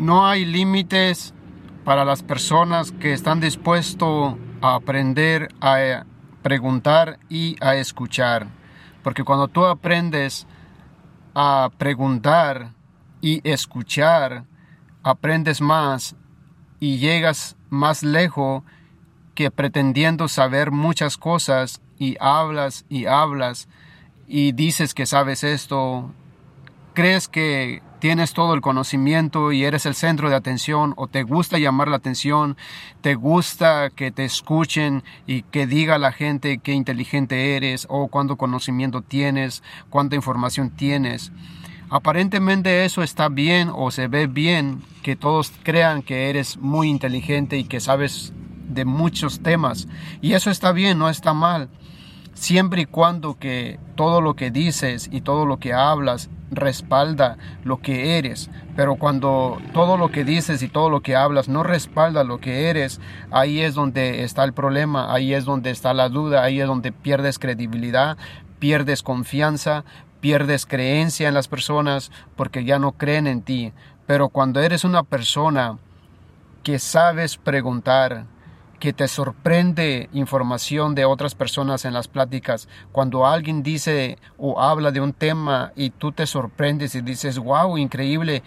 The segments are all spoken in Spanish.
No hay límites para las personas que están dispuestos a aprender, a preguntar y a escuchar. Porque cuando tú aprendes a preguntar y escuchar, aprendes más y llegas más lejos que pretendiendo saber muchas cosas y hablas y hablas y dices que sabes esto, crees que tienes todo el conocimiento y eres el centro de atención o te gusta llamar la atención, te gusta que te escuchen y que diga la gente qué inteligente eres o cuánto conocimiento tienes, cuánta información tienes. Aparentemente eso está bien o se ve bien que todos crean que eres muy inteligente y que sabes de muchos temas y eso está bien, no está mal siempre y cuando que todo lo que dices y todo lo que hablas respalda lo que eres, pero cuando todo lo que dices y todo lo que hablas no respalda lo que eres, ahí es donde está el problema, ahí es donde está la duda, ahí es donde pierdes credibilidad, pierdes confianza, pierdes creencia en las personas porque ya no creen en ti. Pero cuando eres una persona que sabes preguntar, que te sorprende información de otras personas en las pláticas. Cuando alguien dice o habla de un tema y tú te sorprendes y dices, wow, increíble.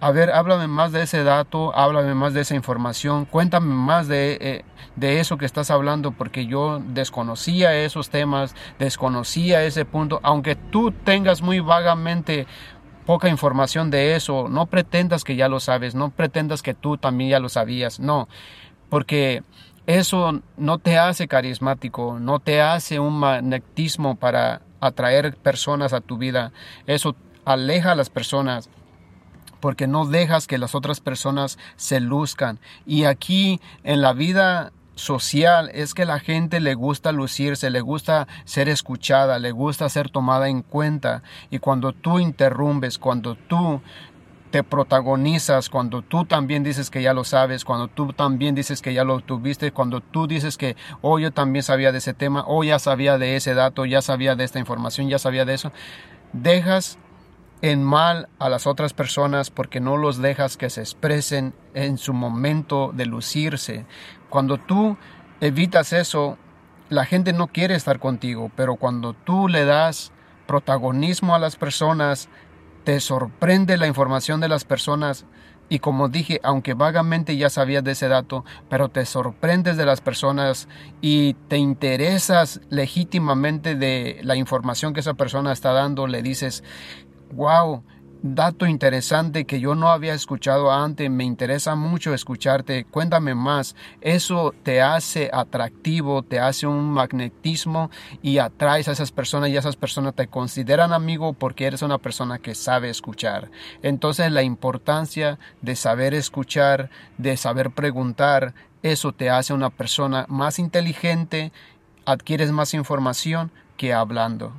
A ver, háblame más de ese dato, háblame más de esa información, cuéntame más de, eh, de eso que estás hablando, porque yo desconocía esos temas, desconocía ese punto, aunque tú tengas muy vagamente poca información de eso, no pretendas que ya lo sabes, no pretendas que tú también ya lo sabías, no porque eso no te hace carismático, no te hace un magnetismo para atraer personas a tu vida. Eso aleja a las personas porque no dejas que las otras personas se luzcan. Y aquí en la vida social es que la gente le gusta lucirse, le gusta ser escuchada, le gusta ser tomada en cuenta. Y cuando tú interrumpes, cuando tú te protagonizas, cuando tú también dices que ya lo sabes, cuando tú también dices que ya lo tuviste, cuando tú dices que, oh, yo también sabía de ese tema, oh, ya sabía de ese dato, ya sabía de esta información, ya sabía de eso, dejas en mal a las otras personas porque no los dejas que se expresen en su momento de lucirse. Cuando tú evitas eso, la gente no quiere estar contigo, pero cuando tú le das protagonismo a las personas, te sorprende la información de las personas. Y como dije, aunque vagamente ya sabías de ese dato, pero te sorprendes de las personas y te interesas legítimamente de la información que esa persona está dando, le dices, wow, dato interesante que yo no había escuchado antes, me interesa mucho escucharte, cuéntame más, eso te hace atractivo, te hace un magnetismo y atraes a esas personas y esas personas te consideran amigo porque eres una persona que sabe escuchar. Entonces la importancia de saber escuchar, de saber preguntar, eso te hace una persona más inteligente, adquieres más información que hablando.